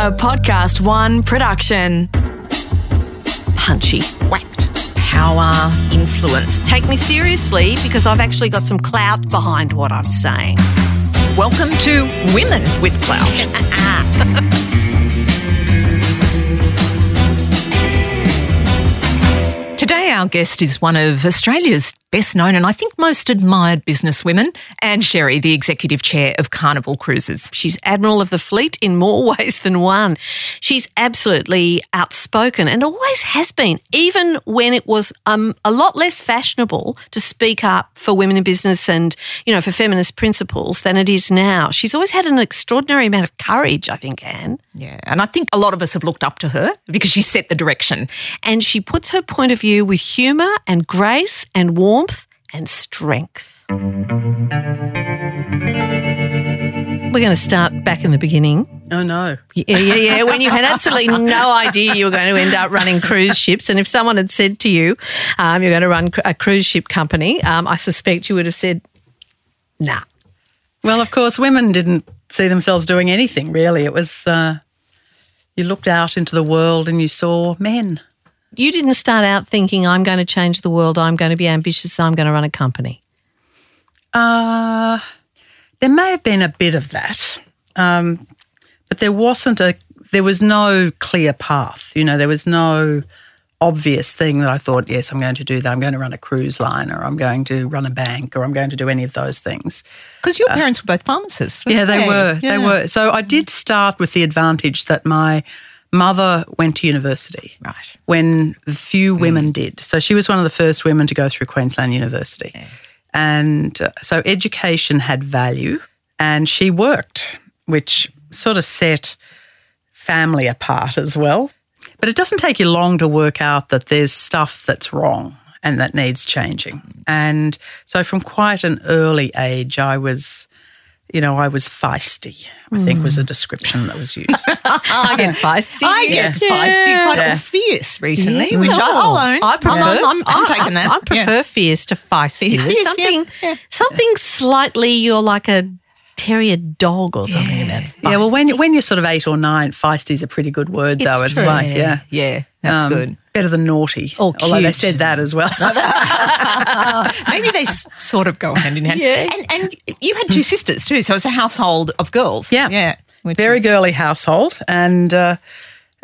A PodcastOne production. punchy, whacked, power, influence. Take me seriously because I've actually got some clout behind what I'm saying. Welcome to Women with Clout. Today, our guest is one of Australia's best known and I think most admired businesswomen, Ann Sherry, the executive chair of Carnival Cruises. She's Admiral of the Fleet in more ways than one. She's absolutely outspoken and always has been, even when it was um, a lot less fashionable to speak up for women in business and, you know, for feminist principles than it is now. She's always had an extraordinary amount of courage, I think, Ann. Yeah, and I think a lot of us have looked up to her because she set the direction. And she puts her point of view with humour and grace and warmth and strength. We're going to start back in the beginning. Oh no. Yeah, yeah, yeah. When you had absolutely no idea you were going to end up running cruise ships, and if someone had said to you, um, "You're going to run a cruise ship company," um, I suspect you would have said, "Nah." Well, of course, women didn't see themselves doing anything really. It was uh, you looked out into the world and you saw men. You didn't start out thinking, "I'm going to change the world. I'm going to be ambitious. I'm going to run a company." Uh, there may have been a bit of that, um, but there wasn't a. There was no clear path. You know, there was no obvious thing that I thought, yes, I'm going to do that. I'm going to run a cruise line, or I'm going to run a bank, or I'm going to do any of those things. Because your parents were both pharmacists. weren't Yeah, they were. They were. So I did start with the advantage that my mother went to university. Right. When few women did. So she was one of the first women to go through Queensland University. And uh, so education had value and she worked, which sort of set family apart as well. But it doesn't take you long to work out that there's stuff that's wrong and that needs changing. And so from quite an early age, I was, you know, I was feisty, I think was a mm. description that was used. I get feisty. I get feisty, quite Yeah. fierce recently, which No. I'll own. I prefer. I'm, I'm, I'm taking that. I prefer Yeah. fierce to feisty. Fierce, There's yeah, something, yeah. something slightly. You're like a terrier dog or something about. yeah, well, when, when you're sort of eight or nine, feisty's a pretty good word, though. It's true. like, yeah. Yeah, that's um, good. Better than naughty. Or Although they said that as well. Maybe they sort of go hand in hand. Yeah. And, and you had two sisters too, so it's a household of girls. Yeah. Yeah. Very is- girly household. And, uh,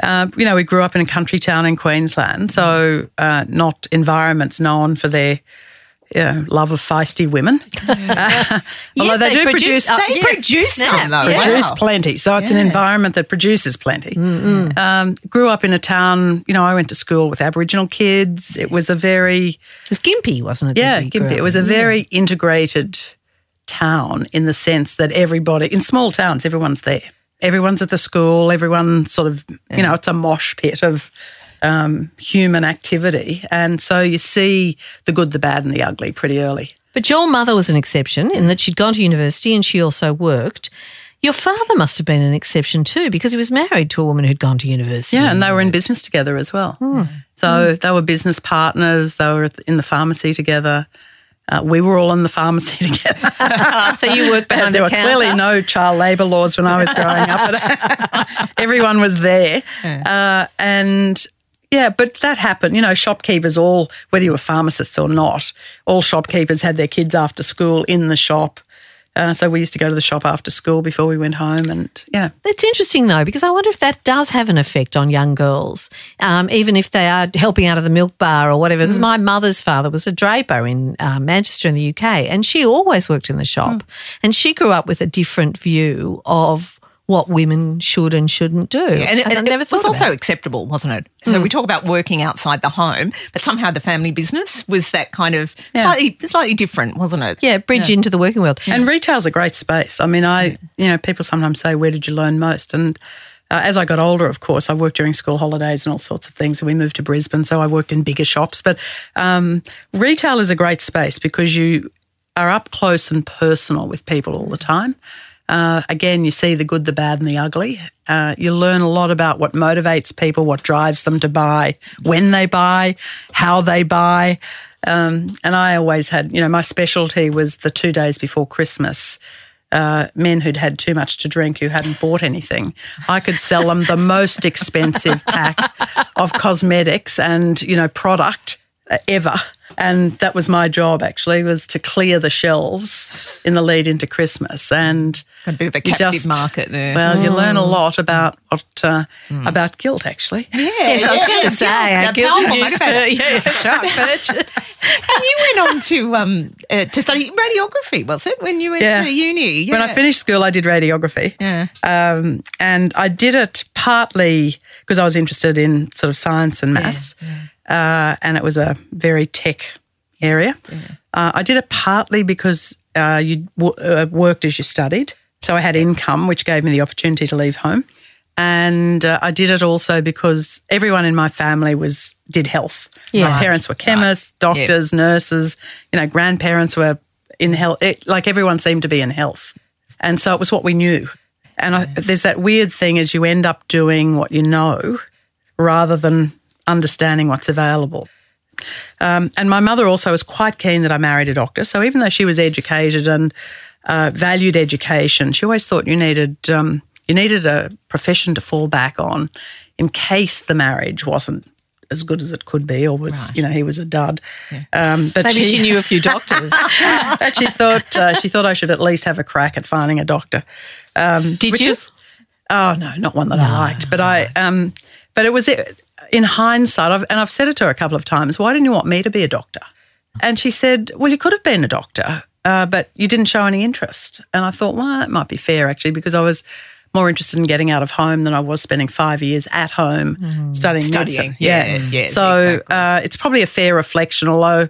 uh, you know, we grew up in a country town in Queensland, so uh, not environments known for their you know, love of feisty women. Uh, although they, they do produce- produce, uh, They Yeah. produce Snap. some though. produce Wow. plenty. So it's an environment that produces plenty. Um, grew up in a town, you know, I went to school with Aboriginal kids. It was a very, It's Gympie, wasn't it? yeah, that we grew Gympie. up It was a very integrated town in the sense that everybody, in small towns, everyone's there. Everyone's at the school, everyone sort of, you know, it's a mosh pit of um, human activity. And so you see the good, the bad, and the ugly pretty early. But your mother was an exception in that she'd gone to university and she also worked. Your father must have been an exception too because he was married to a woman who'd gone to university. Yeah, and they were in business together as well. So they were business partners. They were in the pharmacy together. Uh, we were all in the pharmacy together. so you worked behind there the were clearly no child labour laws when I was growing up, but everyone was there. Uh, and yeah, but that happened. You know, shopkeepers all, whether you were pharmacists or not, all shopkeepers had their kids after school in the shop. Uh, so we used to go to the shop after school before we went home, and yeah, That's interesting though, because I wonder if that does have an effect on young girls, um, even if they are helping out of the milk bar or whatever. Because my mother's father was a draper in uh, Manchester in the UK, and she always worked in the shop, and she grew up with a different view of what women should and shouldn't do. And, it, I never it thought was also it. acceptable, wasn't it? So we talk about working outside the home, but somehow the family business was that kind of slightly, slightly different, wasn't it? yeah, bridge into the working world. And retail's a great space. I mean, I, you know, people sometimes say, where did you learn most? And uh, as I got older, of course, I worked during school holidays and all sorts of things. And we moved to Brisbane, so I worked in bigger shops. But um, retail is a great space because you are up close and personal with people all the time. Uh, again, you see the good, the bad, and the ugly. Uh, you learn a lot about what motivates people, what drives them to buy, when they buy, how they buy. Um, and I always had, you know, my specialty was the two days before Christmas uh, men who'd had too much to drink who hadn't bought anything. I could sell them the most expensive pack of cosmetics and you know product ever. And that was my job actually was to clear the shelves in the lead into Christmas. And A bit of a captive market there. Well, you learn a lot about what uh, about guilt actually. Yeah, Yes, I was going to say, a guilt induced motivator. pur- yeah, that's right. And you went on to um uh, to study radiography, was it? When you went Yeah. to uni? When I finished school, I did radiography. Yeah. Um, and I did it partly because I was interested in sort of science and maths, Uh, and it was a very tech area. Uh, I did it partly because uh, you w- uh, worked as you studied, so I had income, which gave me the opportunity to leave home. And uh, I did it also because everyone in my family was did health. Yeah. My parents were chemists, doctors, nurses. You know, grandparents were in health. It, like everyone seemed to be in health, and so it was what we knew. And I, there's that weird thing as you end up doing what you know rather than understanding what's available. Um, and my mother also was quite keen that I married a doctor. So even though she was educated and uh, valued education, she always thought you needed um, you needed a profession to fall back on in case the marriage wasn't as good as it could be, or was you know he was a dud. Um, but Maybe she knew a few doctors. but she thought uh, she thought I should at least have a crack at finding a doctor. Um, Did you? is- oh no, not one that I liked. But I, um, but it was in hindsight, I've, and I've said it to her a couple of times. Why didn't you want me to be a doctor? And she said, "Well, you could have been a doctor, uh, but you didn't show any interest." And I thought, well, that might be fair actually, because I was more interested in getting out of home than I was spending five years at home studying. Studying, medicine. yeah, yeah, So exactly. uh, it's probably a fair reflection, although.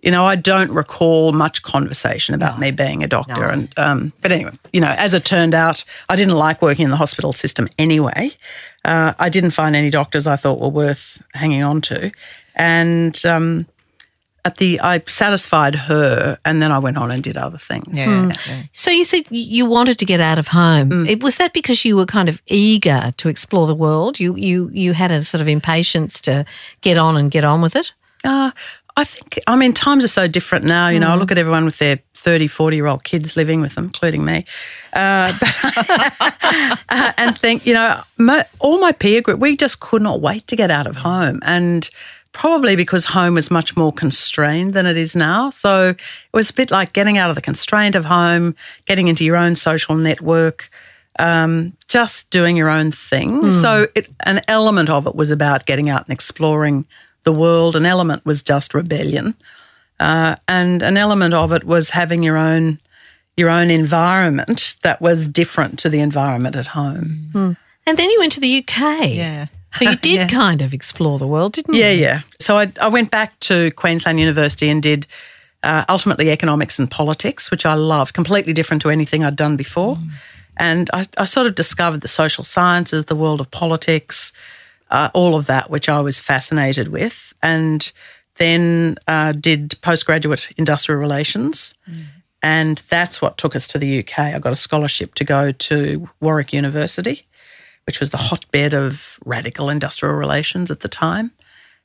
You know, I don't recall much conversation about me being a doctor, and um, but anyway, you know, as it turned out, I didn't like working in the hospital system anyway. Uh, I didn't find any doctors I thought were worth hanging on to, and um, at the I satisfied her, and then I went on and did other things. Yeah. yeah. So you said you wanted to get out of home. Mm. It, was that because you were kind of eager to explore the world? You you you had a sort of impatience to get on and get on with it? Uh, I think, I mean, times are so different now. You know, I look at everyone with their 30, 40 year old kids living with them, including me, uh, uh, and think, you know, my, all my peer group, we just could not wait to get out of home. And probably because home was much more constrained than it is now. So it was a bit like getting out of the constraint of home, getting into your own social network. Um, just doing your own thing. So, it, an element of it was about getting out and exploring the world. An element was just rebellion, uh, and an element of it was having your own your own environment that was different to the environment at home. And then you went to the UK. Yeah. So you did kind of explore the world, didn't you? Yeah, yeah. So I, I went back to Queensland University and did uh, ultimately economics and politics, which I loved, completely different to anything I'd done before. And I, I sort of discovered the social sciences, the world of politics, uh, all of that, which I was fascinated with. And then uh, did postgraduate industrial relations. And that's what took us to the UK. I got a scholarship to go to Warwick University, which was the hotbed of radical industrial relations at the time.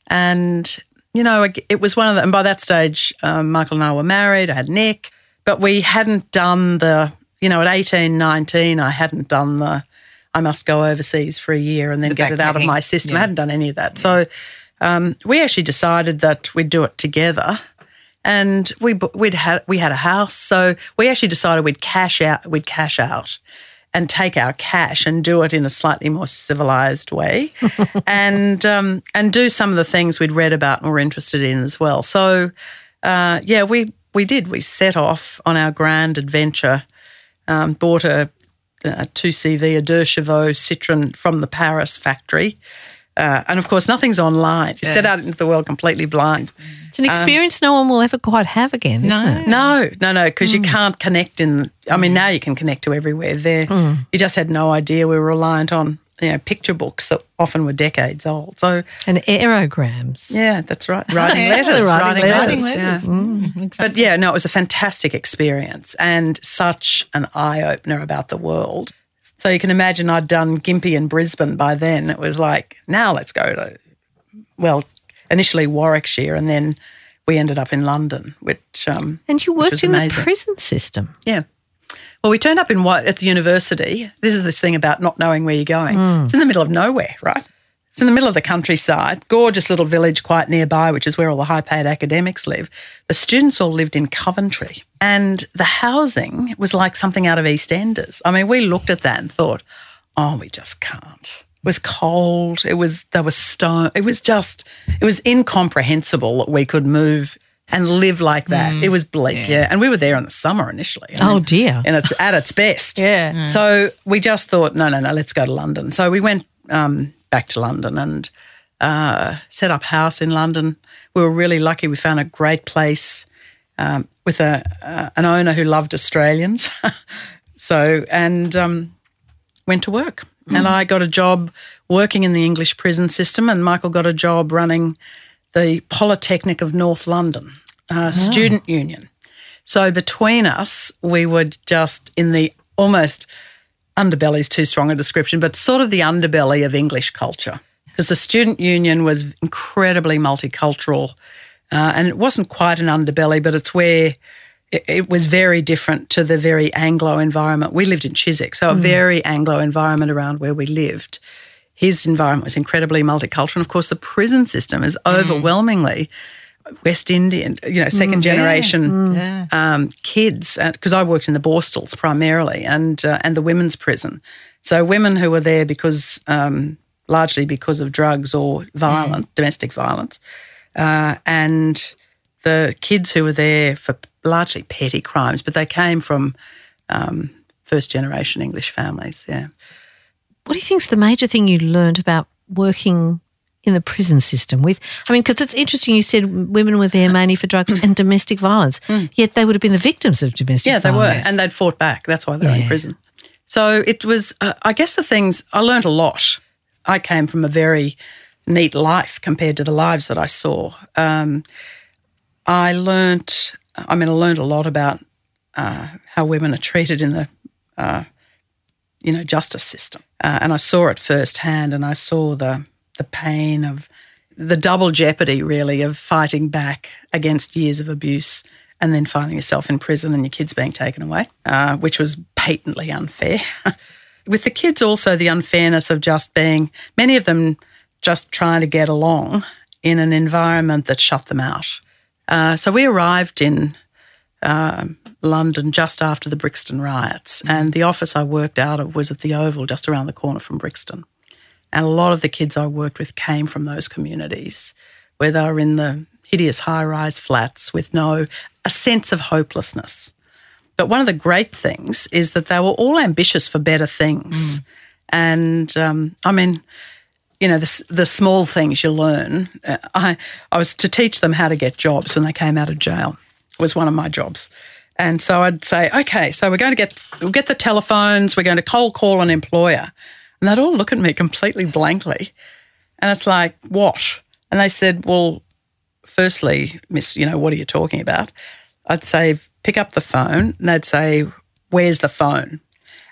And, you know, it- it was one of the, and by that stage, um, Michael and I were married. I had Nick, but we hadn't done the, you know, at 18, 19, I hadn't done the, I must go overseas for a year and then The get it out of my system. I hadn't done any of that. So um, we actually decided that we'd do it together. And we we'd had we had a house, so we actually decided we'd cash out we'd cash out and take our cash and do it in a slightly more civilized way, and um, and do some of the things we'd read about and were interested in as well. So uh, yeah, we we did. We set off on our grand adventure. Um, bought a, a two CV a Deux Chevaux Citroen from the Paris factory. Uh, and of course, nothing's online. You set out into the world completely blind. It's an um, experience no one will ever quite have again, No. isn't it? No, no, no, because you mm. can't connect in. I mean, mm. now you can connect to everywhere. There, mm. you just had no idea we were reliant on you know picture books that often were decades old. So And aerograms. yeah, that's right. Writing letters, writing writing, letters. letters. yeah. But yeah, no, it was a fantastic experience and such an eye opener about the world. So you can imagine I'd done Gympie in Brisbane by then. It was like, now let's go to, well, initially Warwickshire and then we ended up in London, which, um, And you worked in the prison system. Yeah. Well, we turned up in what at the university. This is this thing about not knowing where you're going. Hmm. It's in the middle of nowhere, right? It's in the middle of the countryside, gorgeous little village quite nearby, which is where all the high paid academics live. The students all lived in Coventry, and the housing was like something out of EastEnders. I mean, we looked at that and thought, oh, we just can't. It was cold. It was, there was stone. It was just, it was incomprehensible that we could move and live like that. It was bleak, yeah. And we were there in the summer initially. I Oh, dear. And it's at its best. Yeah. So we just thought, no, no, no, let's go to London. So we went um, back to London and uh, set up house in London. We were really lucky. We found a great place um, with a uh, an owner who loved Australians. so and um, went to work. And I got a job working in the English prison system, and Michael got a job running the Polytechnic of North London uh, student union. So between us, we were just in the almost underbelly is too strong a description, but sort of the underbelly of English culture. Because the student union was incredibly multicultural, uh, and it wasn't quite an underbelly, but it's where it, it was very different to the very Anglo environment. We lived in Chiswick, so a very Anglo environment around where we lived. His environment was incredibly multicultural, and of course, the prison system is overwhelmingly West Indian, you know, second generation um, kids. Because I worked in the Borstals primarily, and uh, and the women's prison. So women who were there because um, largely because of drugs or violence, domestic violence, uh, and the kids who were there for largely petty crimes, but they came from um, first generation English families. Yeah. What do you think's the major thing you learned about working in the prison system with? I mean, because it's interesting. You said women were there mainly for drugs and domestic violence, yet they would have been the victims of domestic violence. Yeah, they were, and they'd fought back. That's why they're in prison. So it was, uh, I guess, the things I learned a lot. I came from a very neat life compared to the lives that I saw. Um, I learned I mean, I learned a lot about uh, how women are treated in the, uh, you know, justice system, uh, and I saw it firsthand, and I saw the the pain of the double jeopardy, really, of fighting back against years of abuse and then finding yourself in prison and your kids being taken away, uh, which was patently unfair. With the kids, also the unfairness of just being, many of them just trying to get along in an environment that shut them out. Uh, so we arrived in um, London just after the Brixton riots, and the office I worked out of was at the Oval, just around the corner from Brixton. And a lot of the kids I worked with came from those communities where they were in the hideous high rise flats with no, a sense of hopelessness. But one of the great things is that they were all ambitious for better things. And um, I mean, you know, the, the small things you learn. Uh, I, I was to teach them how to get jobs when they came out of jail, was one of my jobs. And so I'd say, okay, so we're going to get, we'll get the telephones, we're going to cold call an employer. And they'd all look at me completely blankly. And it's like, what? And they said, well, firstly, miss, you know, what are you talking about? I'd say, pick up the phone. And they'd say, where's the phone?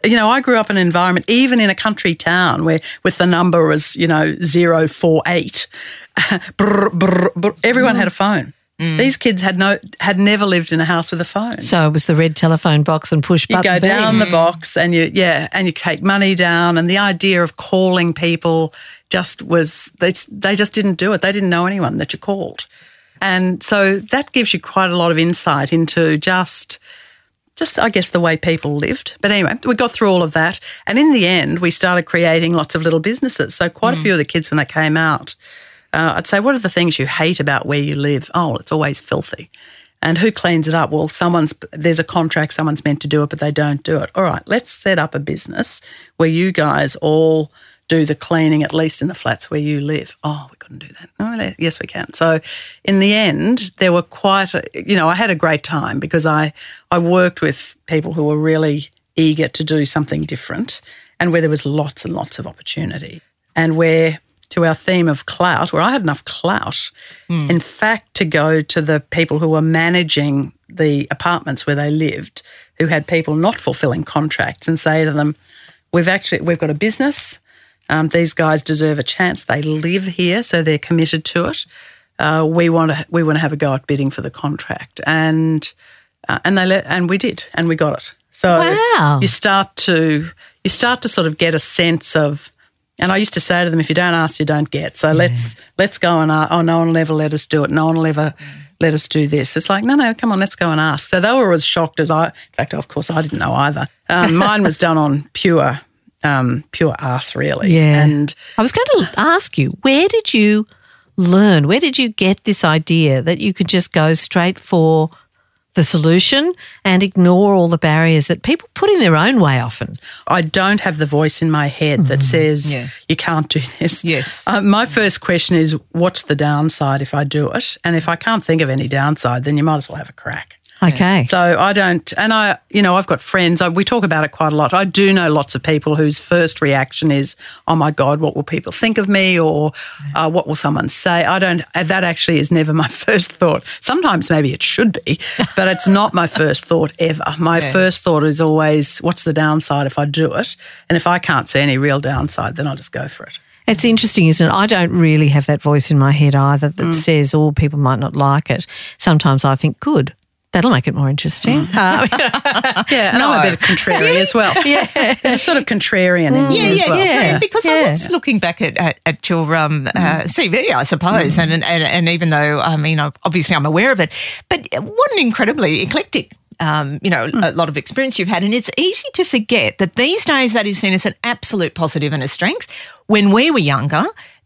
You know, I grew up in an environment, even in a country town where with the number was, you know, 048. brr, brr, brr, everyone had a phone. Mm. These kids had no had never lived in a house with a phone. so it was the red telephone box and push button. You go down the mm. box and you yeah, and you take money down and the idea of calling people just was they they just didn't do it. They didn't know anyone that you called. And so that gives you quite a lot of insight into just just I guess the way people lived. But anyway, we got through all of that and in the end we started creating lots of little businesses. So quite a mm. few of the kids when they came out uh, I'd say, what are the things you hate about where you live? Oh, it's always filthy. And who cleans it up? Well, someone's there's a contract, someone's meant to do it, but they don't do it. All right, let's set up a business where you guys all do the cleaning, at least in the flats where you live. Oh, we couldn't do that. Oh, yes, we can. So, in the end, there were quite, a, you know, I had a great time because I I worked with people who were really eager to do something different, and where there was lots and lots of opportunity, and where to our theme of clout, where I had enough clout, in fact, to go to the people who were managing the apartments where they lived, who had people not fulfilling contracts, and say to them, "We've actually we've got a business. Um, these guys deserve a chance. They live here, so they're committed to it. Uh, we want to we want to have a go at bidding for the contract." And uh, and they let and we did, and we got it. So Wow. you start to you start to sort of get a sense of. And I used to say to them, if you don't ask, you don't get. So let's let's go and ask. Oh, no one will ever let us do it. No one will ever let us do this. It's like, no, no, come on, let's go and ask. So they were as shocked as I. In fact, of course, I didn't know either. Um, mine was done on pure, um, pure ass, really. Yeah. And I was going to ask you, where did you learn? Where did you get this idea that you could just go straight for the solution and ignore all the barriers that people put in their own way often? I don't have the voice in my head that says Yeah. you can't do this. Yes. Uh, my first question is, what's the downside if I do it? And if I can't think of any downside, then you might as well have a crack. Okay. So I don't, and I, you know, I've got friends. I, we talk about it quite a lot. I do know lots of people whose first reaction is, "Oh my God, what will people think of me?" or uh, "What will someone say?" I don't. That actually is never my first thought. Sometimes maybe it should be, but it's not my first thought ever. My first thought is always, "What's the downside if I do it?" And if I can't see any real downside, then I'll just go for it. It's interesting, isn't it? I don't really have that voice in my head either that says, oh, people might not like it. Sometimes I think, good, that'll make it more interesting. Uh, Yeah, and I'm a bit contrarian as well. Yeah, there's a sort of contrarian in Yeah, yeah, well. yeah, yeah, Because I was looking back at, at, at your um, uh, CV, I suppose, and, and and even though I mean, obviously I'm aware of it, but what an incredibly eclectic. Um, you know, a lot of experience you've had, and it's easy to forget that these days that is seen as an absolute positive and a strength. When we were younger,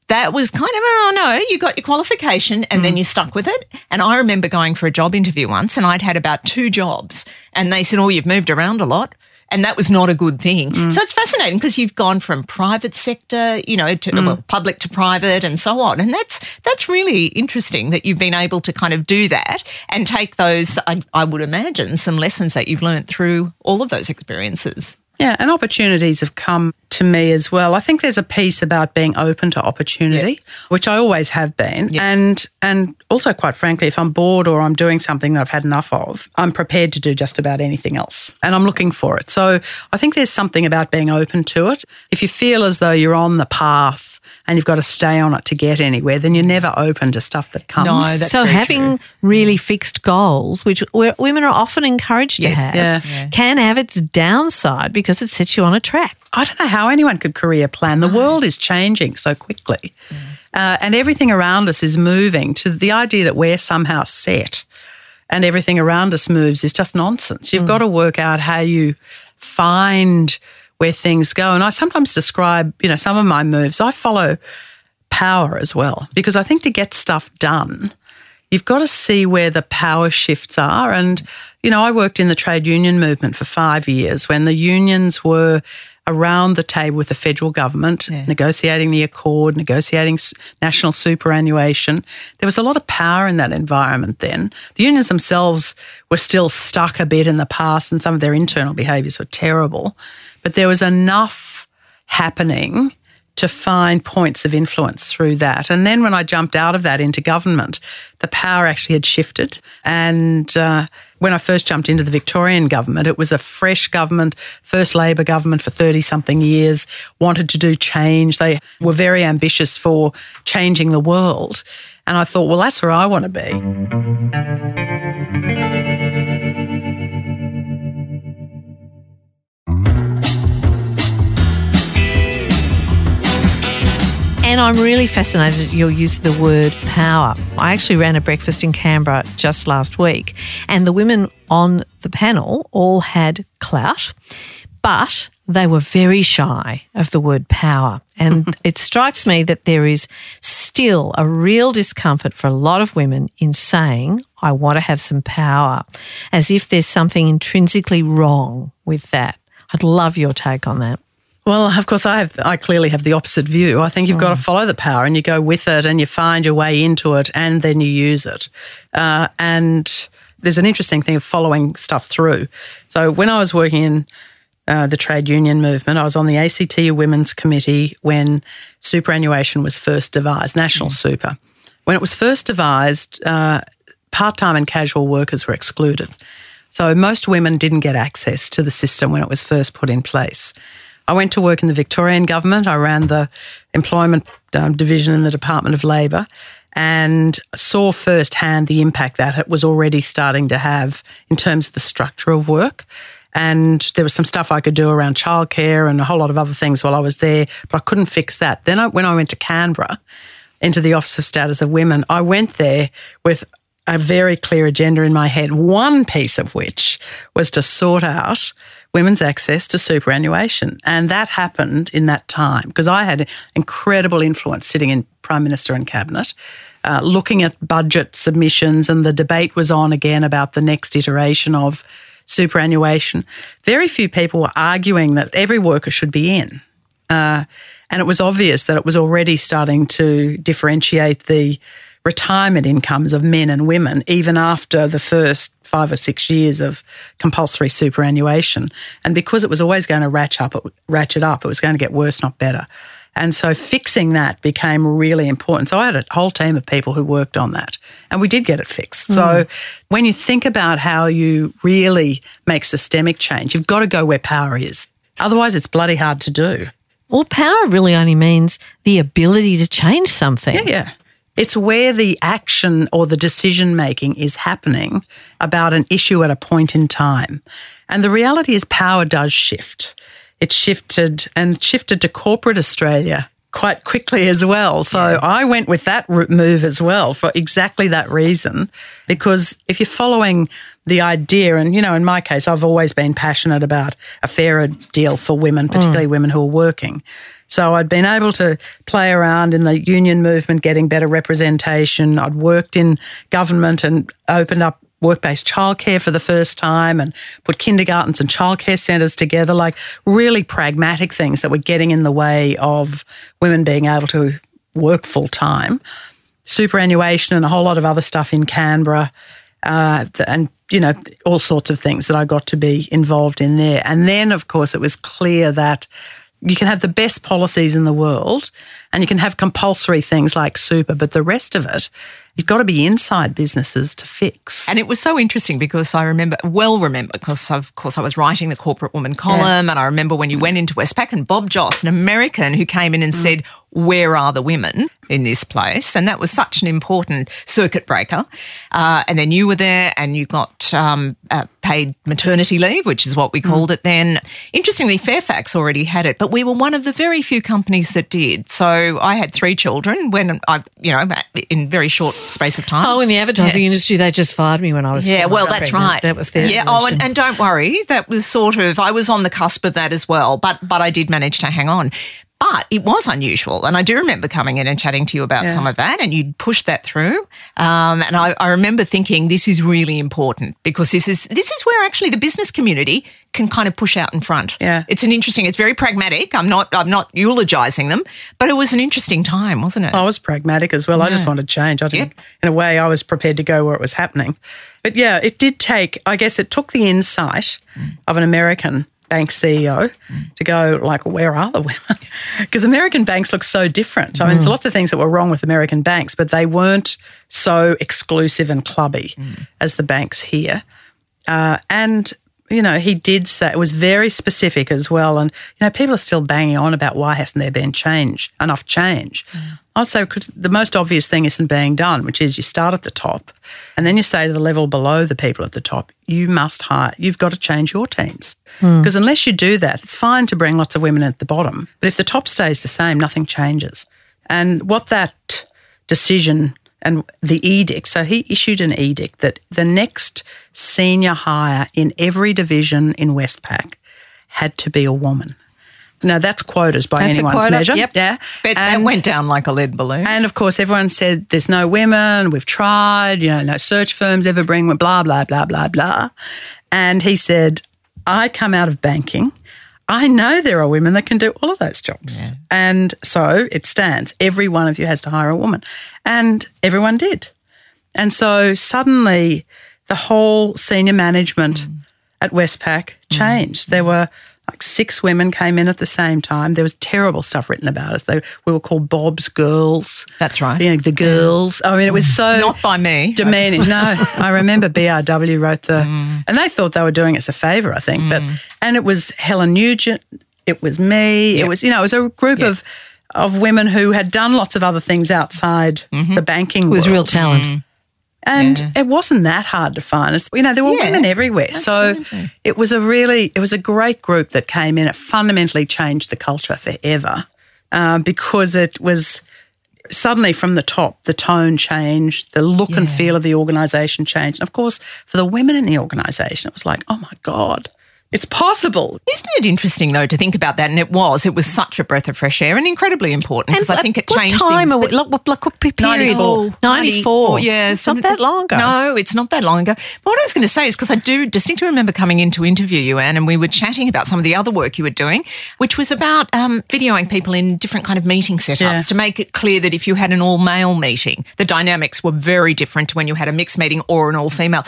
that was kind of oh no, you got your qualification and then mm. you stuck with it. And I remember going for a job interview once, and I'd had about two jobs, and they said, "Oh, you've moved around a lot." And that was not a good thing. Mm. So it's fascinating because you've gone from private sector, you know, to mm. well, public to private and so on. And that's that's really interesting that you've been able to kind of do that and take those, I, I would imagine, some lessons that you've learned through all of those experiences. Yeah, and opportunities have come to me as well. I think there's a piece about being open to opportunity, which I always have been. And and also quite frankly, if I'm bored or I'm doing something that I've had enough of, I'm prepared to do just about anything else. And I'm looking for it. So I think there's something about being open to it. If you feel as though you're on the path and you've got to stay on it to get anywhere, then you're never open to stuff that comes. No, that's so very having really fixed goals, which women are often encouraged Yes. to have, Yeah. Yeah. can have its downside because it sets you on a track. I don't know how anyone could career plan. The world is changing so quickly, uh, and everything around us is moving. To the idea that we're somehow set and everything around us moves is just nonsense. You've got to work out how you find where things go. And I sometimes describe, you know, some of my moves. I follow power as well because I think to get stuff done, you've got to see where the power shifts are. And, you know, I worked in the trade union movement for five years when the unions were around the table with the federal government, negotiating the accord, negotiating national superannuation. There was a lot of power in that environment then. The unions themselves were still stuck a bit in the past and some of their internal behaviours were terrible. But there was enough happening to find points of influence through that. And then when I jumped out of that into government, the power actually had shifted. And uh, when I first jumped into the Victorian government, it was a fresh government, first Labor government for 30 something years, wanted to do change. They were very ambitious for changing the world. And I thought, well, that's where I want to be. And I'm really fascinated at your use of the word power. I actually ran a breakfast in Canberra just last week, and the women on the panel all had clout, but they were very shy of the word power. And it strikes me that there is still a real discomfort for a lot of women in saying, I want to have some power, as if there's something intrinsically wrong with that. I'd love your take on that. Well, of course, I have. I clearly have the opposite view. I think you've got to follow the power, and you go with it, and you find your way into it, and then you use it. Uh, and there's an interesting thing of following stuff through. So when I was working in uh, the trade union movement, I was on the ACTU Women's Committee when superannuation was first devised, national super. When it was first devised, uh, part-time and casual workers were excluded. So most women didn't get access to the system when it was first put in place. I went to work in the Victorian government. I ran the employment um, division in the Department of Labor and saw firsthand the impact that it was already starting to have in terms of the structure of work. And there was some stuff I could do around childcare and a whole lot of other things while I was there, but I couldn't fix that. Then I, when I went to Canberra into the Office of Status of Women, I went there with a very clear agenda in my head, one piece of which was to sort out women's access to superannuation. And that happened in that time because I had incredible influence sitting in Prime Minister and Cabinet, uh, looking at budget submissions, and the debate was on again about the next iteration of superannuation. Very few people were arguing that every worker should be in. Uh, and it was obvious that it was already starting to differentiate the retirement incomes of men and women, even after the first five or six years of compulsory superannuation. And because it was always going to ratchet up, ratchet up, it was going to get worse, not better. And so fixing that became really important. So I had a whole team of people who worked on that and we did get it fixed. Mm. So when you think about how you really make systemic change, you've got to go where power is. Otherwise, it's bloody hard to do. Well, power really only means the ability to change something. Yeah, yeah. It's where the action or the decision making is happening about an issue at a point in time. And the reality is, power does shift. It shifted and shifted to corporate Australia quite quickly as well. So yeah. I went with that move as well for exactly that reason. Because if you're following the idea, and you know, in my case, I've always been passionate about a fairer deal for women, particularly mm. women who are working. So I'd been able to play around in the union movement, getting better representation. I'd worked in government and opened up work based childcare for the first time and put kindergartens and childcare centres together, like really pragmatic things that were getting in the way of women being able to work full time. Superannuation and a whole lot of other stuff in Canberra. Uh, and you know all sorts of things that I got to be involved in there. And then, of course, it was clear that you can have the best policies in the world and you can have compulsory things like super, but the rest of it, you've got to be inside businesses to fix. And it was so interesting because I remember, well remember, because of course I was writing the corporate woman column yeah. and I remember when you went into Westpac and Bob Joss, an American who came in and mm. said, where are the women in this place? And that was such an important circuit breaker. Uh, and then you were there and you got um, uh, paid maternity leave, which is what we called mm. it then. Interestingly, Fairfax already had it, but we were one of the very few companies that did. So I had three children when I, you know, in very short space of time. Oh, in the advertising yeah. industry, they just fired me when I was. Yeah, well, that's pregnant. right. That was their. Yeah. Oh, and, and don't worry, that was sort of I was on the cusp of that as well, but but I did manage to hang on. But it was unusual. And I do remember coming in and chatting to you about yeah. some of that, and you'd push that through. Um, and I, I, remember thinking this is really important because this is this is where actually the business community can kind of push out in front. Yeah. It's an interesting, it's very pragmatic. I'm not I'm not eulogizing them, but it was an interesting time, wasn't it? I was pragmatic as well. Yeah. I just wanted change. I didn't in a way I was prepared to go where it was happening. But yeah, it did take I guess it took the insight mm. of an American bank CEO to go like, where are the women? Because American banks look so different. I mean, there's mm. lots of things that were wrong with American banks, but they weren't so exclusive and clubby mm. as the banks here. Uh, and you know, he did say it was very specific as well. And, you know, people are still banging on about why hasn't there been change, enough change. Mm. Say because the most obvious thing isn't being done, which is you start at the top and then you say to the level below the people at the top, you must hire, you've got to change your teams. Because mm. unless you do that, it's fine to bring lots of women at the bottom. But if the top stays the same, nothing changes. And what that decision and the edict. So he issued an edict that the next senior hire in every division in Westpac had to be a woman. Now that's quotas by that's anyone's measure. Yep. Yeah, but and, that went down like a lead balloon. And of course, everyone said there's no women. We've tried. You know, no search firms ever bring blah blah blah blah blah. And he said, I come out of banking. I know there are women that can do all of those jobs. Yeah. And so it stands. Every one of you has to hire a woman. And everyone did. And so suddenly the whole senior management mm. at Westpac changed. Mm. There were like six women came in at the same time. There was terrible stuff written about us. They, we were called Bob's girls. That's right. You know, the girls. I mean, it was so not by me demeaning. no, I remember BRW wrote the, mm. and they thought they were doing us a favour. I think, mm. but and it was Helen Nugent. It was me. Yep. It was you know it was a group yep. of of women who had done lots of other things outside mm-hmm. the banking. It was world. real talent. Mm. And it wasn't that hard to find. It's, you know, there were Yeah, women everywhere. So it was a really, it was a great group that came in. It fundamentally changed the culture forever um, because it was suddenly from the top, the tone changed, the look and feel of the organisation changed. And of course, for the women in the organisation, it was like, oh my God, it's possible. Isn't it interesting though to think about that? And it was. It was such a breath of fresh air and incredibly important because I think it what changed time things. are we, look, what, look, what period? 94. 94. Yeah, It's not that long ago. No, it's not that long ago. But what I was going to say is because I do distinctly remember coming in to interview you, Ann, and we were chatting about some of the other work you were doing, which was about um, videoing people in different kind of meeting setups Yeah. to make it clear that if you had an all male meeting, the dynamics were very different to when you had a mixed meeting or an all female.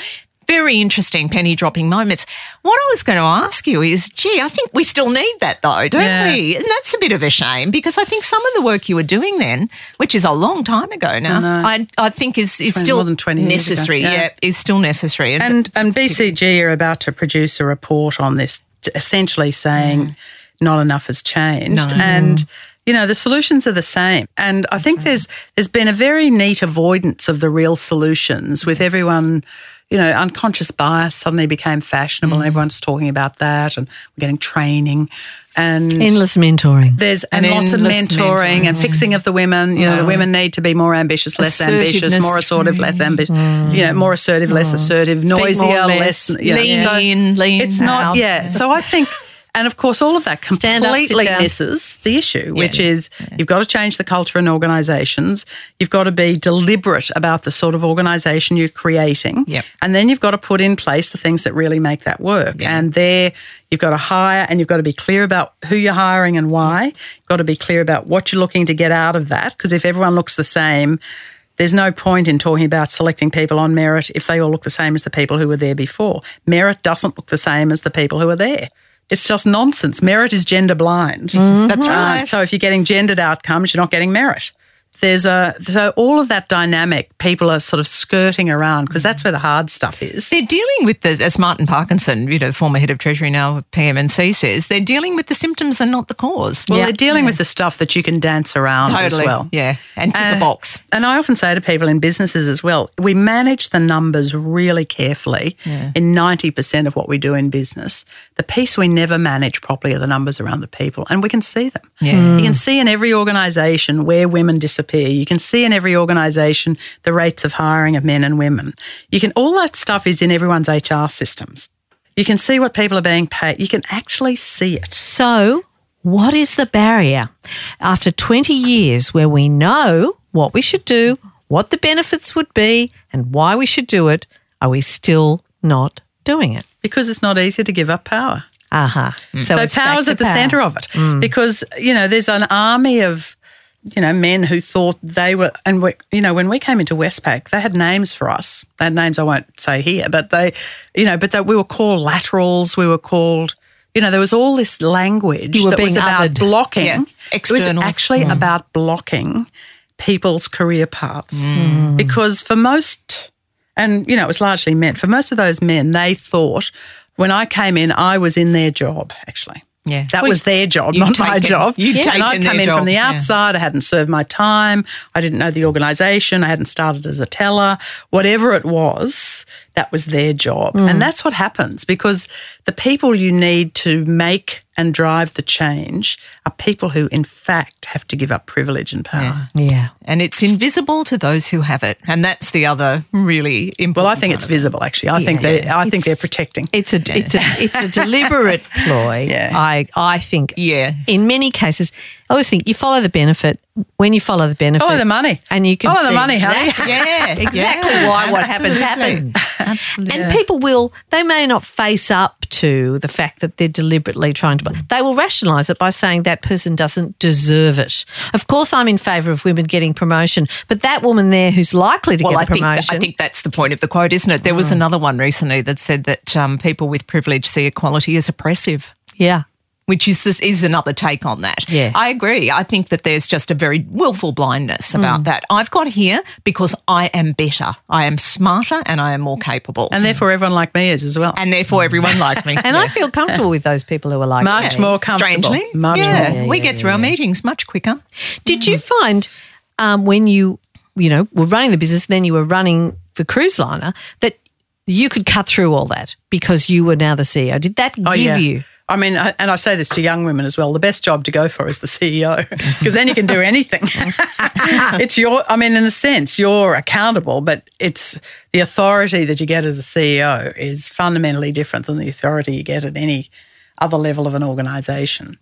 Very interesting penny dropping moments. What I was going to ask you is, gee, I think we still need that though, don't Yeah. we? And that's a bit of a shame because I think some of the work you were doing then, which is a long time ago now, I, I, think is, is 20 still than 20 years ago. necessary. Yeah. Yeah. is still necessary. And and BCG are about to produce a report on this, essentially saying not enough has changed, and you know the solutions are the same. And I think there's there's been a very neat avoidance of the real solutions with everyone. You know, unconscious bias suddenly became fashionable, and mm. everyone's talking about that, and we're getting training, and Endless mentoring. there's And and lots of endless mentoring and fixing of the women. You know, the women need to be more ambitious, less ambitious, more assertive, less ambitious. Mm. You know, more assertive, less mm. assertive, Speak noisier, less, less. you know, Lean so in, lean It's not, yeah. So I think. And of course, all of that Stand up, completely misses the issue, which is you've got to change the culture in organisations. You've got to be deliberate about the sort of organisation you're creating. Yep. And then you've got to put in place the things that really make that work. And there, you've got to hire and you've got to be clear about who you're hiring and why. You've got to be clear about what you're looking to get out of that. Because if everyone looks the same, there's no point in talking about selecting people on merit if they all look the same as the people who were there before. Merit doesn't look the same as the people who are there. It's just nonsense. Merit is gender blind. That's Uh, right. so if you're getting gendered outcomes, you're not getting merit. There's a so all of that dynamic people are sort of skirting around because that's where the hard stuff is. They're dealing with the, as Martin Parkinson, you know, former head of Treasury now of PM&C says, they're dealing with the symptoms and not the cause. Well, they're dealing with the stuff that you can dance around totally. as well. Yeah. And tick a Uh, box. And I often say to people in businesses as well, we manage the numbers really carefully in 90% of what we do in business. The piece we never manage properly are the numbers around the people, and we can see them. You can see in every organisation where women disappear. You can see in every organisation the rates of hiring of men and women. You can all that stuff is in everyone's HR systems. You can see what people are being paid. You can actually see it. So, what is the barrier? After 20 years where we know what we should do, what the benefits would be, and why we should do it, are we still not doing it? Because it's not easy to give up power. Uh-huh. Mm. Aha. So, it's back power's to at the power. centre of it mm. because you know there's an army of you know men who thought they were, and we, you know when we came into Westpac, they had names for us. They had names I won't say here, but they, you know, but that we were called laterals. We were called. You know, there was all this language that was about othered. blocking. Yeah, It was actually about blocking people's career paths Mm. because for most, and you know, it was largely men. For most of those men, they thought when I came in, I was in their job. Actually, Yeah. that Well, was their job, not my job. you'd and taken I'd come in from the yeah. outside. I hadn't served my time. I didn't know the organisation. I hadn't started as a teller. Whatever it was, that was their job. Mm. And that's what happens because the people you need to make and drive the change are people who, in fact, have to give up privilege and power. Yeah. And it's invisible to those who have it. And that's the other really important. Well, I think it's visible. Actually, I think they. I think they're protecting. It's a it's a it's a deliberate ploy. Yeah. I I think. Yeah. In many cases, I always think you follow the benefit. When you follow the benefit, Follow the money. and you can Follow the see money, honey. exactly, Yeah, exactly yeah, why what happens absolutely. happens. Absolutely. And people will, they may not face up to the fact that they're deliberately trying to, they will rationalise it by saying that person doesn't deserve it. Of course, I'm in favour of women getting promotion, but that woman there who's likely to Well, get I a think, promotion. I think that's the point of the quote, isn't it? There was another one recently that said that um, people with privilege see equality as oppressive. yeah. Which is this is another take on that. Yeah. I agree. I think that there's just a very willful blindness about that. I've got here because I am better. I am smarter and I am more capable. And therefore, everyone like me is as well. and therefore everyone like me. And I feel comfortable with those people who are like me. Much that. more comfortable. Strangely. Much yeah. more. we get through our meetings much quicker. Did you find um, when you, you know, were running the business, then you were running the cruise liner that you could cut through all that because you were now the CEO. Did that Oh, give yeah. you? I mean, I- and I say this to young women as well. The best job to go for is the CEO because then you can do anything. it's your, I mean, in a sense, you're accountable, but it's the authority that you get as a CEO is fundamentally different than the authority you get at any other level of an organization.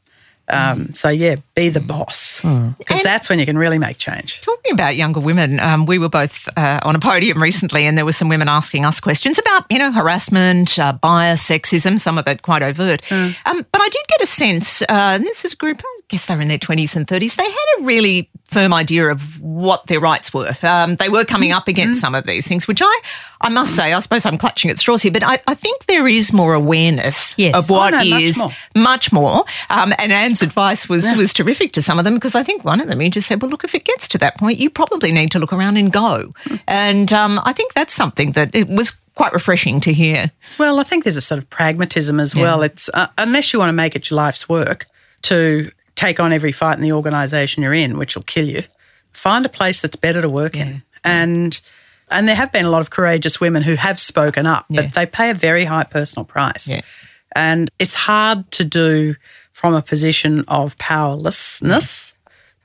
Um, so, yeah, be the boss because that's when you can really make change. Talking about younger women, um, we were both uh, on a podium recently, and there were some women asking us questions about, you know, harassment, uh, bias, sexism, some of it quite overt. Um, but I did get a sense, uh, and this is a group, guess they were in their 20s and 30s, they had a really firm idea of what their rights were. Um, they were coming up against some of these things, which I, I must say, I suppose I'm clutching at straws here, but I, I think there is more awareness Yes. of what Oh, no, much more. much more. Um, and Ann's advice was was terrific to some of them because I think one of them he just said, "Well, look, if it gets to that point, you probably need to look around and go." And um, I think that's something that it was quite refreshing to hear. Well, I think there's a sort of pragmatism as well. It's uh, unless you want to make it your life's work to take on every fight in the organisation you're in, which will kill you. Find a place that's better to work in, and and there have been a lot of courageous women who have spoken up, Yeah. but they pay a very high personal price, Yeah. and it's hard to do from a position of powerlessness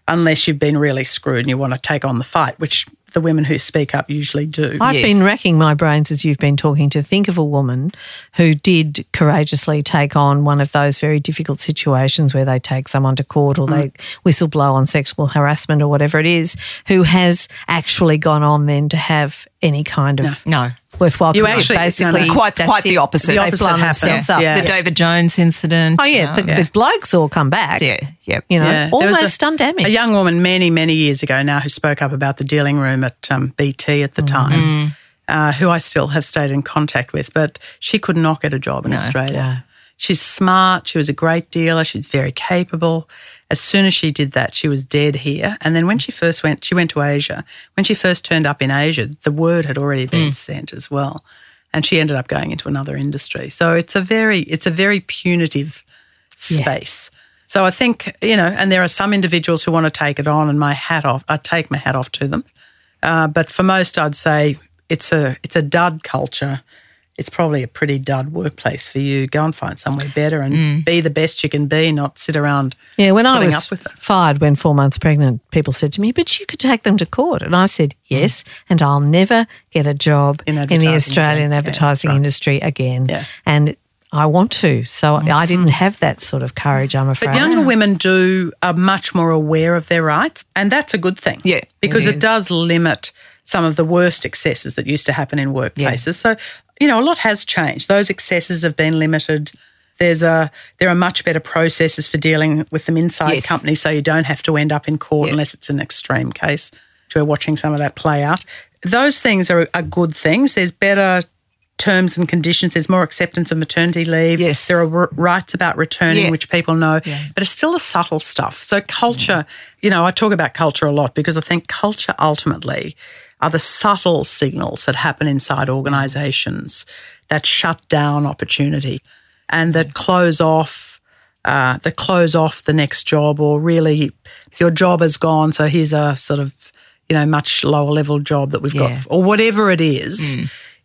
unless you've been really screwed and you want to take on the fight, which the women who speak up usually do. I've Yes. been racking my brains as you've been talking to think of a woman who did courageously take on one of those very difficult situations where they take someone to court or they whistleblow on sexual harassment or whatever it is, who has actually gone on then to have any kind of No, worthwhile You career. actually- no, basically no. quite quite the opposite. The They've opposite blown happens, themselves up. yeah. The David Jones incident. Oh yeah, the, um, the blokes all come back. yeah, yeah. You know, Yeah, almost a- done damage. A young woman many, many years ago now who spoke up about the dealing room at um, BT at the Mm-hmm. time, uh, who I still have stayed in contact with, but she could not get a job in Australia. She's smart. She was a great dealer. She's very capable. As soon as she did that, she was dead here. And then when she first went, she went to Asia. When she first turned up in Asia, the word had already been sent as well, and she ended up going into another industry. So it's a very, it's a very punitive space. So I think you know, and there are some individuals who want to take it on, and my hat off. I take my hat off to them. Uh, but for most, I'd say it's a it's a dud culture. It's probably a pretty dud workplace for you. Go and find somewhere better and be the best you can be, not sit around. Yeah, when I was up with it. fired when four months pregnant, people said to me, "But you could take them to court," and I said, "Yes, and I'll never get a job In in, the Australian. Yeah, advertising right. industry again." Yeah. and I want to, so I didn't have that sort of courage. I'm afraid. But younger women do are much more aware of their rights, and that's a good thing. Yeah, because it it, does limit some of the worst excesses that used to happen in workplaces. So you know, a lot has changed. Those excesses have been limited. There's a there are much better processes for dealing with them inside Yes. companies, so you don't have to end up in court Yeah. unless it's an extreme case. We're watching some of that play out. Those things are, are good things. There's better terms and conditions. There's more acceptance of maternity leave. Yes. There are r- rights about returning, Yeah. which people know, but it's still the subtle stuff. So culture, you know, I talk about culture a lot because I think culture ultimately are the subtle signals that happen inside organisations that shut down opportunity and that close off. Uh, that close off the next job, or really, your job is gone. So here's a sort of, you know, much lower level job that we've Yeah. got, or whatever it is.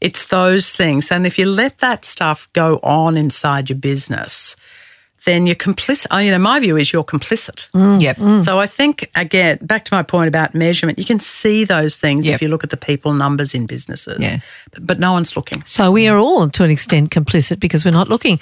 It's those things. And if you let that stuff go on inside your business, then you're complicit. oh, You know, my view is you're complicit. Mm. Yep. Mm. So I think, again, back to my point about measurement, you can see those things Yep. if you look at the people numbers in businesses, Yeah. but, but no one's looking. So we are all, to an extent, complicit because we're not looking.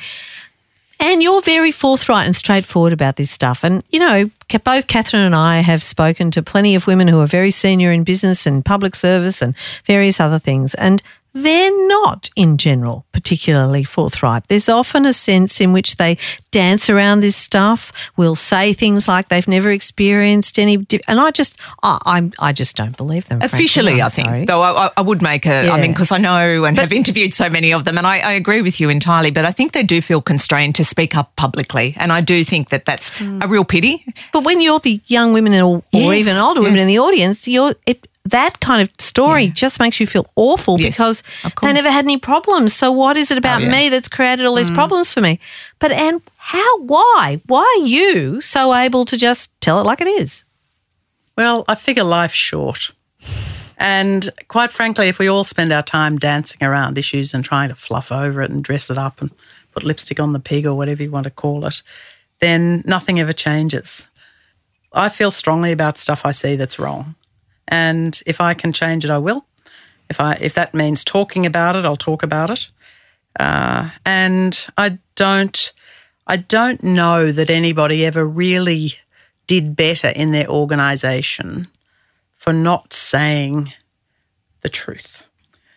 And you're very forthright and straightforward about this stuff. And, you know, both Catherine and I have spoken to plenty of women who are very senior in business and public service and various other things. And they're not, in general, particularly forthright. There's often a sense in which they dance around this stuff, will say things like they've never experienced any, di- and I just, I, I'm, I just don't believe them. Officially, I think, sorry. though I, I- I would make a. I Yeah. mean, because I know and have interviewed so many of them, and I, I agree with you entirely. But I think they do feel constrained to speak up publicly, and I do think that that's Hmm. a real pity. But when you're the young women or, or Yes, even older women in the audience, you're it, that kind of story just makes you feel awful Yes, because of they never had any problems. So what is it about Oh, yeah. Mm. me that's created all these problems for me? But and how? Why? Why are you so able to just tell it like it is? Well, I figure life's short. And quite frankly, if we all spend our time dancing around issues and trying to fluff over it and dress it up and put lipstick on the pig or whatever you want to call it, then nothing ever changes. I feel strongly about stuff I see that's wrong. And if I can change it, I will. If I if that means talking about it, I'll talk about it. Uh, and I don't I don't know that anybody ever really did better in their organisation for not saying the truth.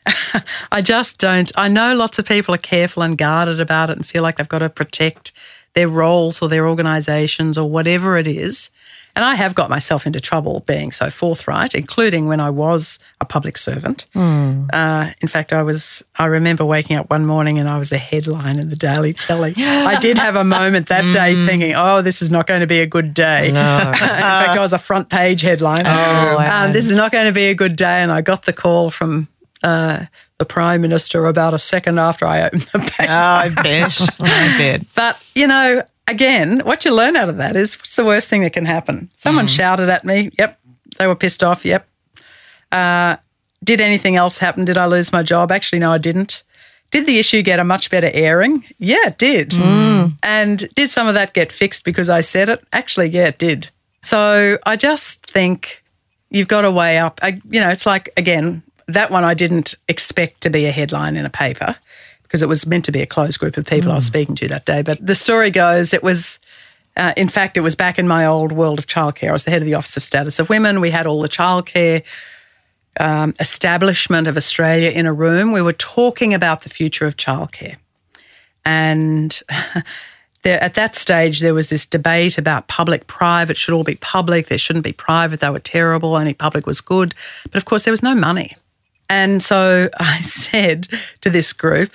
I just don't. I know lots of people are careful and guarded about it and feel like they've got to protect their roles or their organisations or whatever it is. And I have got myself into trouble being so forthright, including when I was a public servant. Mm. Uh, in fact, I was. I remember waking up one morning and I was a headline in the Daily Telly. I did have a moment that day hmm. thinking, "Oh, this is not going to be a good day." No. in fact, I was a front page headline. Oh, wow. um, this is not going to be a good day. And I got the call from uh, the Prime Minister about a second after I opened the paper. Oh, I bet. I bet. But, you know, again, what you learn out of that is what's the worst thing that can happen? Someone mm. shouted at me. Yep. They were pissed off. Yep. Uh, did anything else happen? Did I lose my job? Actually, no, I didn't. Did the issue get a much better airing? Yeah, it did. Mm. And did some of that get fixed because I said it? Actually, yeah, it did. So I just think you've got to weigh up. You know, it's like, again, that one I didn't expect to be a headline in a paper because it was meant to be a closed group of people mm. I was hmm. speaking to that day. But the story goes it was, uh, in fact, it was back in my old world of childcare. I was the head of the Office of Status of Women. We had all the childcare um, establishment of Australia in a room. We were talking about the future of childcare. And there, at that stage, there was this debate about public, private, should all be public, there shouldn't be private, they were terrible, only public was good. But of course, there was no money. And so I said to this group,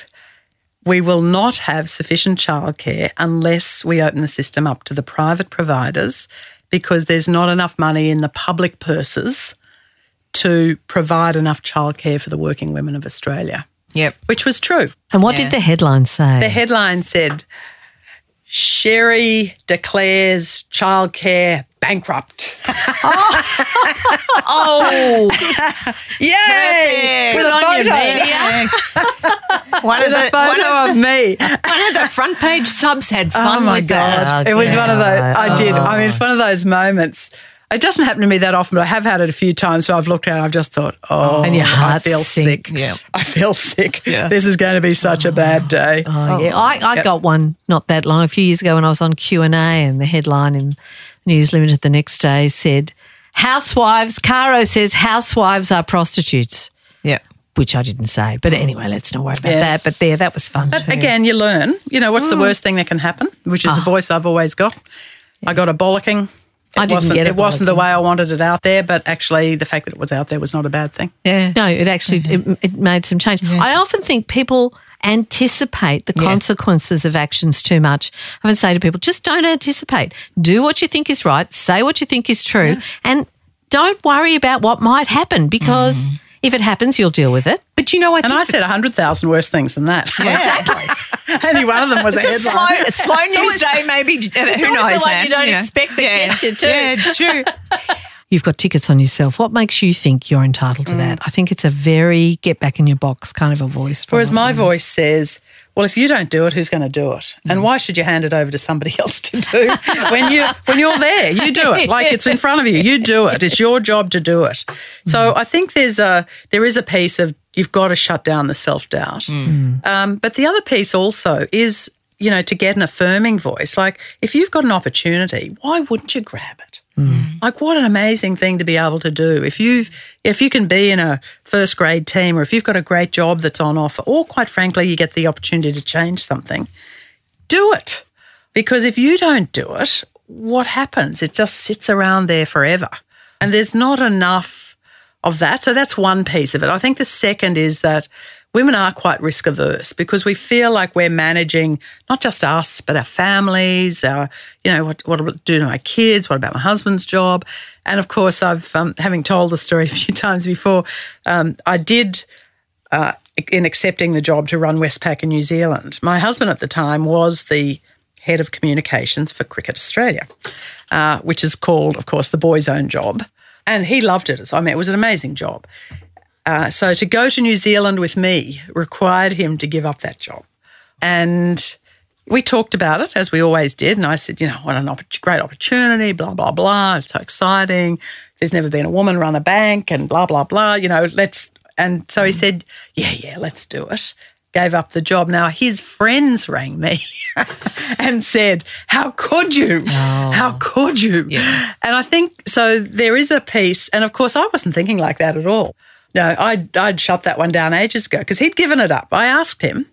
we will not have sufficient childcare unless we open the system up to the private providers because there's not enough money in the public purses to provide enough childcare for the working women of Australia. Yep. Which was true. And what yeah. did the headline say? The headline said Sherry declares childcare bankrupt. oh, yay! With a photo. one of the photo one of, me. One of the front page subs had fun. Oh my god! That. It was one of those. I did. I mean, it's oh. one of those moments. It doesn't happen to me that often, but I have had it a few times. So I've looked at it, I've just thought, oh, oh. and your heart I feel sick. Yeah. I feel sick. Yeah. This is going to be such a bad day. Oh, yeah. I, I got one not that long, a few years ago when I was on Q&A and the headline in News Limited the next day said, Housewives, Caro says housewives are prostitutes. Yeah. Which I didn't say. But anyway, let's not worry about yeah. that. But there, that was fun. But too. again, you learn. You know, what's mm. the worst thing that can happen? Which is oh. the ah. voice I've always got. I got a bollocking it I didn't wasn't, get it. It wasn't the way I wanted it out there, but actually, the fact that it was out there was not a bad thing. Yeah. No, it actually mm-hmm. it, it, made some change. Yeah. I often think people anticipate the yeah. consequences of actions too much. I often say to people, just don't anticipate. Do what you think is right. Say what you think is true, yeah. and don't worry about what might happen because. Mm. If it happens, you'll deal with it. But you know, I and I said hundred thousand worse things than that. Yeah, exactly. Only one of them was a headline. Slow, slow news day, maybe. It's who knows? The one you don't you expect that yeah. gets you too. Yeah, true. You've got tickets on yourself. What makes you think you're entitled to mm. that? I think it's a very get back in your box kind of a voice. Whereas my voice says, well, if you don't do it, who's going to do it? And mm. why should you hand it over to somebody else to do when you when you're there? You do it like it's in front of you. You do it. It's your job to do it. So mm. I think there's a there is a piece of you've got to shut down the self doubt. Mm. Um, but the other piece also is you know to get an affirming voice. Like if you've got an opportunity, why wouldn't you grab it? Mm. Like what an amazing thing to be able to do. If you've if you can be in a first grade team or if you've got a great job that's on offer or quite frankly you get the opportunity to change something, do it. Because if you don't do it, what happens? It just sits around there forever. And there's not enough of that. So that's one piece of it. I think the second is that women are quite risk averse because we feel like we're managing not just us, but our families, our, you know, what, what do to my kids? What about my husband's job? And of course, I've, um, having told the story a few times before, um, I did, uh, in accepting the job to run Westpac in New Zealand, my husband at the time was the head of communications for Cricket Australia, uh, which is called, of course, the boys' own job. And he loved it. So, I mean, it was an amazing job. Uh, so to go to New Zealand with me required him to give up that job. And we talked about it as we always did. And I said, you know, what an opp- great opportunity, blah, blah, blah. It's so exciting. There's never been a woman run a bank and blah, blah, blah. You know, let's. And so he said, yeah, yeah, let's do it. Gave up the job. Now his friends rang me and said, How could you? How could you? And I think so. There is a piece. And of course, I wasn't thinking like that at all. No, I'd, I'd shut that one down ages ago because he'd given it up. I asked him.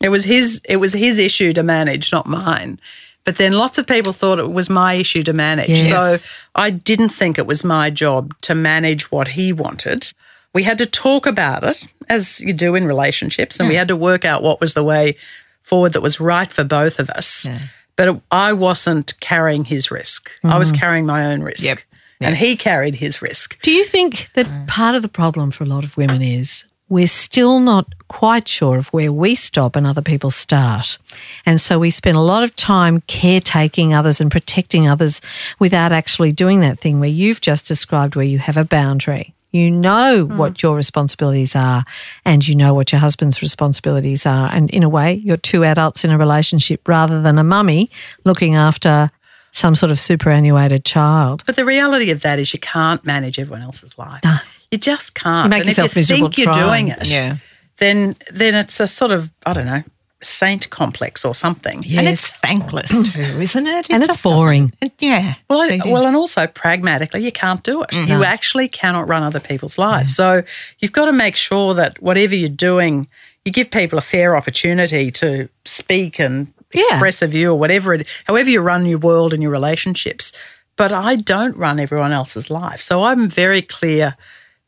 It was his it was his issue to manage, not mine. But then lots of people thought it was my issue to manage. Yes. So I didn't think it was my job to manage what he wanted. We had to talk about it, as you do in relationships, and we had to work out what was the way forward that was right for both of us. But it, I wasn't carrying his risk. I was mm-hmm. carrying my own risk. Yep. And he carried his risk. Do you think that mm. part of the problem for a lot of women is we're still not quite sure of where we stop and other people start? And so we spend a lot of time caretaking others and protecting others without actually doing that thing where you've just described where you have a boundary. You know mm. what your responsibilities are and you know what your husband's responsibilities are. And in a way, you're two adults in a relationship rather than a mummy looking after some sort of superannuated child. But the reality of that is you can't manage everyone else's life. No. You just can't. You make and yourself if you miserable think you're trying. doing it, Yeah. then then it's a sort of I don't know saint complex or something. And it's thankless too, isn't it? It And it's boring. it- yeah. Well, I- well, and also pragmatically, you can't do it. Mm-hmm. You actually cannot run other people's lives. Mm-hmm. So you've got to make sure that whatever you're doing, you give people a fair opportunity to speak and Yeah. express a view or whatever it, however you run your world and your relationships. But I don't run everyone else's life, so I'm very clear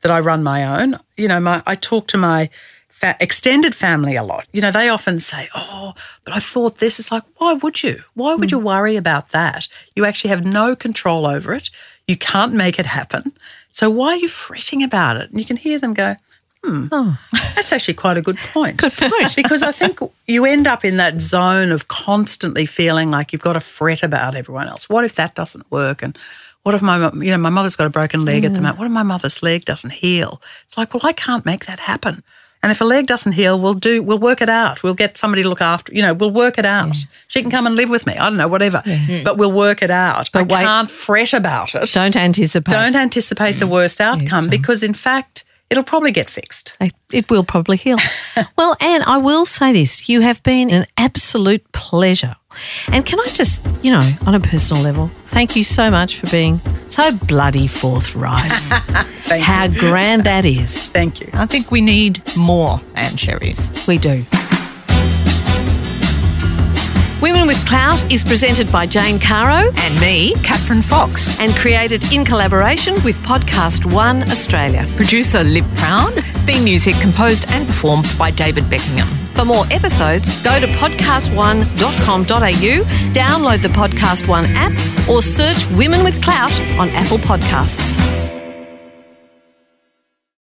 that I run my own. You know, my I talk to my fa- extended family a lot. You know, they often say, "Oh, but I thought this." Is like, why would you? Why would you mm. worry about that? You actually have no control over it. You can't make it happen. So why are you fretting about it? And you can hear them go, "Hmm, oh. that's actually quite a good point." Good point. because I think you end up in that zone of constantly feeling like you've got to fret about everyone else. What if that doesn't work? And what if my, you know, my mother's got a broken leg at the hmm. moment? What if my mother's leg doesn't heal? It's like, well, I can't make that happen. And if a leg doesn't heal, we'll do, we'll work it out. We'll get somebody to look after, you know, we'll work it out. She can come and live with me. I don't know, whatever. Hmm. But we'll work it out. But I wait- can't fret about it. Don't anticipate. Don't anticipate the worst hmm. outcome because, in fact, it'll probably get fixed. It will probably heal. well, Ann, I will say this. You have been an absolute pleasure. And can I just, you know, on a personal level, thank you so much for being so bloody forthright. Thank How you. grand that is. Thank you. I think we need more Ann Sherrys. We do. Women with Clout is presented by Jane Caro And me, Catherine Fox. and created in collaboration with PodcastOne Australia. Producer Liv Proud. Theme music composed and performed by David Beckingham. For more episodes, go to podcast1.com.au, download the PodcastOne app, or search Women with Clout on Apple Podcasts.